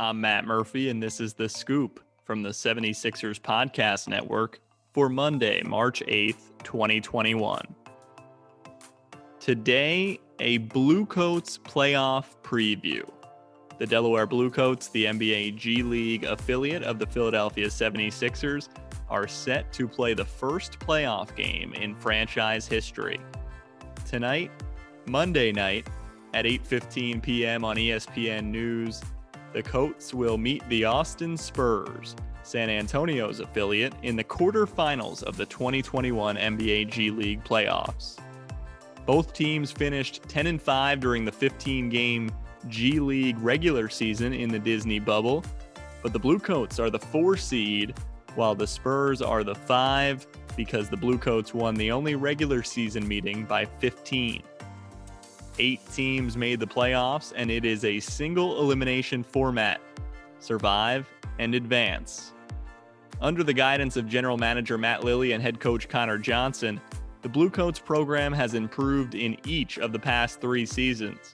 I'm Matt Murphy, and this is The Scoop from the 76ers Podcast Network for Monday, March 8th, 2021. Today, a Blue Coats playoff preview. The Delaware Blue Coats, the NBA G League affiliate of the Philadelphia 76ers, are set to play the first playoff game in franchise history. Tonight, Monday night, at 8:15 p.m. on ESPN News, the Coats will meet the Austin Spurs, San Antonio's affiliate, in the quarterfinals of the 2021 NBA G League playoffs. Both teams finished 10 and 5 during the 15 game G League regular season in the Disney bubble, but the Blue Coats are the 4 seed while the Spurs are the 5 because the Blue Coats won the only regular season meeting by 15. Eight teams made the playoffs, and it is a single elimination format survive and advance. Under the guidance of general manager Matt Lilley and head coach Connor Johnson, the Blue Coats program has improved in each of the past three seasons.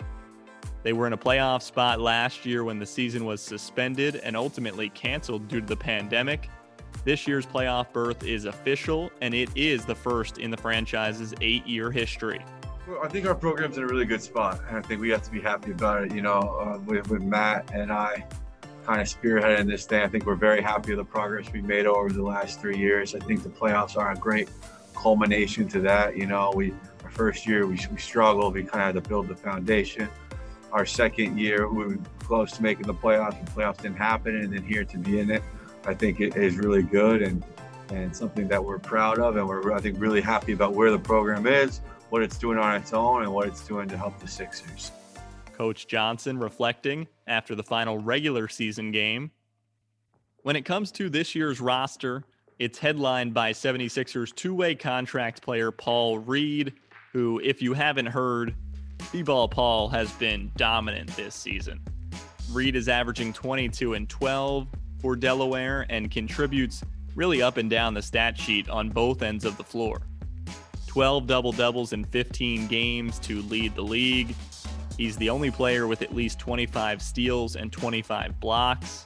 They were in a playoff spot last year when the season was suspended and ultimately canceled due to the pandemic. This year's playoff berth is official, and it is the first in the franchise's eight year history. I think our program's in a really good spot, and I think we have to be happy about it. You know, uh, with, with Matt and I kind of spearheading this thing, I think we're very happy with the progress we've made over the last three years. I think the playoffs are a great culmination to that. You know, we our first year we, we struggled, we kind of had to build the foundation. Our second year we were close to making the playoffs, and playoffs didn't happen, and then here to be in it, I think it is really good and and something that we're proud of, and we're I think really happy about where the program is what it's doing on its own and what it's doing to help the Sixers. Coach Johnson reflecting after the final regular season game. When it comes to this year's roster, it's headlined by 76ers two way contract player Paul Reed, who, if you haven't heard, B-Ball Paul has been dominant this season. Reed is averaging 22 and 12 for Delaware and contributes really up and down the stat sheet on both ends of the floor. 12 double doubles in 15 games to lead the league. He's the only player with at least 25 steals and 25 blocks,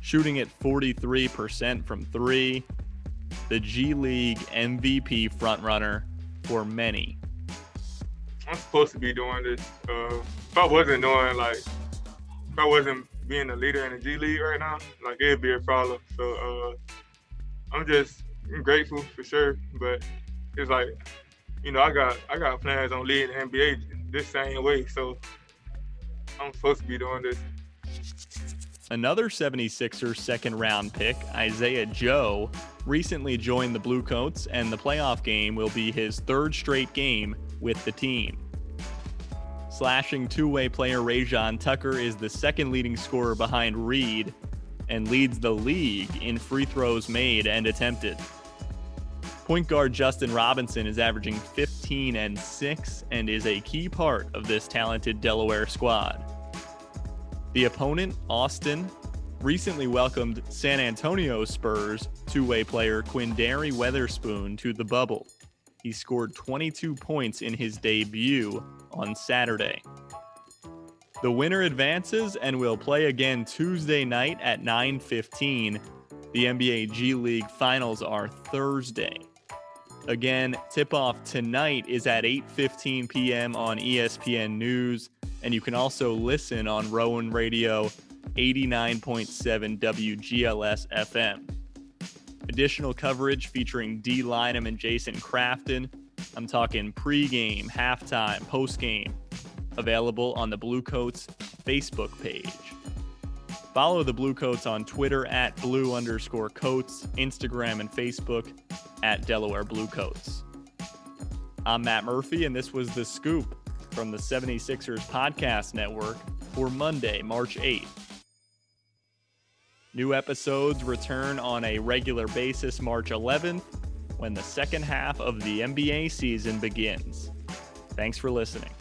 shooting at 43% from three. The G League MVP frontrunner for many. I'm supposed to be doing this. Uh, if I wasn't doing like, if I wasn't being a leader in the G League right now, like it'd be a problem. So uh, I'm just I'm grateful for sure, but it's like, you know, I got I got plans on leading the NBA this same way, so I'm supposed to be doing this. Another 76ers second round pick, Isaiah Joe, recently joined the Blue Coats, and the playoff game will be his third straight game with the team. Slashing two way player Rayjon Tucker is the second leading scorer behind Reed and leads the league in free throws made and attempted. Point guard Justin Robinson is averaging 15 and 6 and is a key part of this talented Delaware squad. The opponent, Austin, recently welcomed San Antonio Spurs two-way player Quinndary Weatherspoon to the bubble. He scored 22 points in his debut on Saturday. The winner advances and will play again Tuesday night at 9:15. The NBA G League finals are Thursday. Again, tip-off tonight is at 8:15 p.m. on ESPN News, and you can also listen on Rowan Radio 89.7 WGLS FM. Additional coverage featuring Dei Lynam and Jason Crafton. I'm talking pregame, halftime, postgame. Available on the Blue Coats Facebook page. Follow the Blue Coats on Twitter at blue underscore coats, Instagram and Facebook at Delaware Blue Coats. I'm Matt Murphy, and this was The Scoop from the 76ers Podcast Network for Monday, March 8th. New episodes return on a regular basis March 11th when the second half of the NBA season begins. Thanks for listening.